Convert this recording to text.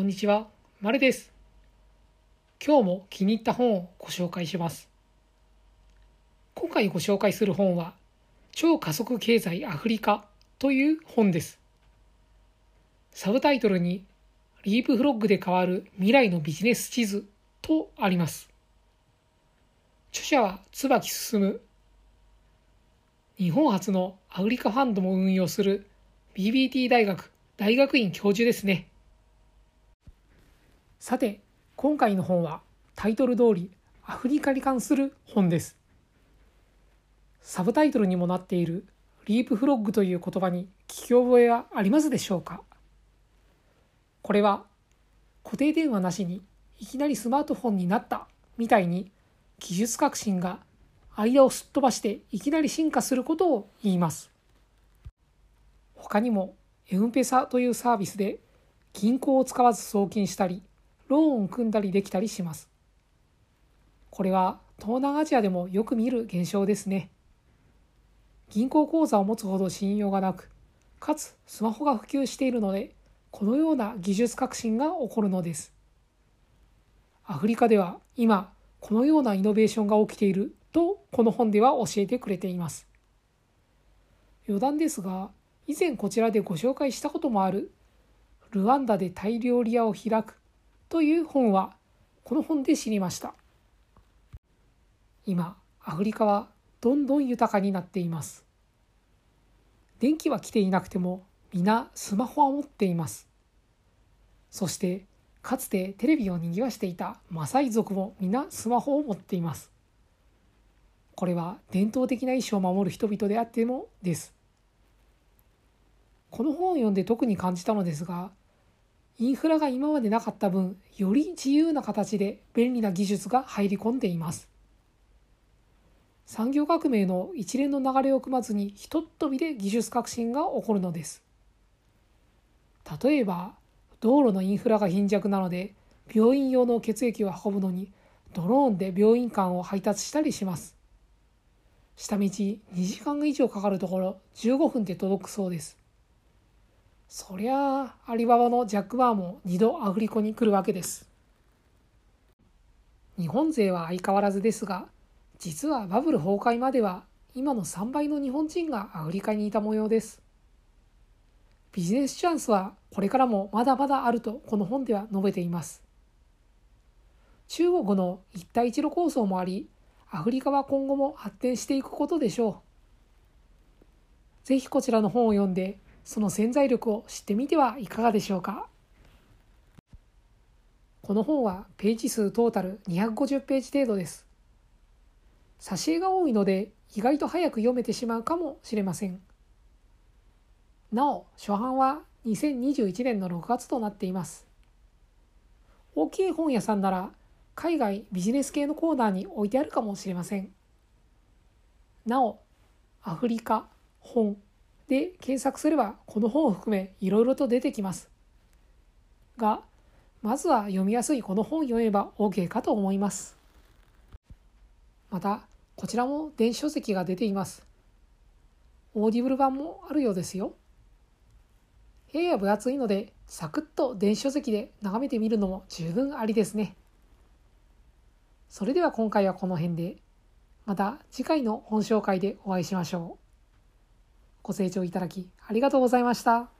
こんにちは、まるです。今日も気に入った本をご紹介します。今回ご紹介する本は、超加速経済アフリカという本です。サブタイトルに、リープフロッグで変わる未来のビジネス地図とあります。著者は椿進。日本初のアフリカファンドも運用する BBT 大学大学院教授ですね。さて、今回の本はタイトル通りアフリカに関する本です。サブタイトルにもなっているリープフロッグという言葉に聞き覚えはありますでしょうか？これは固定電話なしにいきなりスマートフォンになったみたいに技術革新が間をすっ飛ばしていきなり進化することを言います。他にもエウンペサというサービスで銀行を使わず送金したりローンを組んだりできたりします。これは東南アジアでもよく見る現象ですね。銀行口座を持つほど信用がなく、かつスマホが普及しているので、このような技術革新が起こるのです。アフリカでは今、このようなイノベーションが起きていると、この本では教えてくれています。余談ですが、以前こちらでご紹介したこともある、ルワンダでタイ料理屋を開くという本はこの本で知りました。今アフリカはどんどん豊かになっています。電気は来ていなくても皆スマホは持っています。そしてかつてテレビを賑わしていたマサイ族も皆スマホを持っています。これは伝統的な意思を守る人々であってもです。この本を読んで特に感じたのですがインフラが今までなかった分、より自由な形で便利な技術が入り込んでいます。産業革命の一連の流れを組まずにひとっ飛びで技術革新が起こるのです。例えば、道路のインフラが貧弱なので、病院用の血液を運ぶのにドローンで病院間を配達したりします。下道2時間以上かかるところ15分で届くそうです。そりゃあアリババのジャック・バーも2度アフリカに来るわけです。日本勢は相変わらずですが実はバブル崩壊までは今の3倍の日本人がアフリカにいた模様です。ビジネスチャンスはこれからもまだまだあるとこの本では述べています。中国の一帯一路構想もありアフリカは今後も発展していくことでしょう。ぜひこちらの本を読んでその潜在力を知ってみてはいかがでしょうか？この本はページ数トータル250ページ程度です。挿絵が多いので意外と早く読めてしまうかもしれません。なお初版は2021年の6月となっています。大きい本屋さんなら海外ビジネス系のコーナーに置いてあるかもしれません。なおアフリカ本で検索すればこの本を含めいろいろと出てきます。が、まずは読みやすいこの本を読めば OK かと思います。また、こちらも電子書籍が出ています。オーディブル版もあるようですよ。やや分厚いので、サクッと電子書籍で眺めてみるのも十分ありですね。それでは今回はこの辺で、また次回の本紹介でお会いしましょう。ご清聴いただきありがとうございました。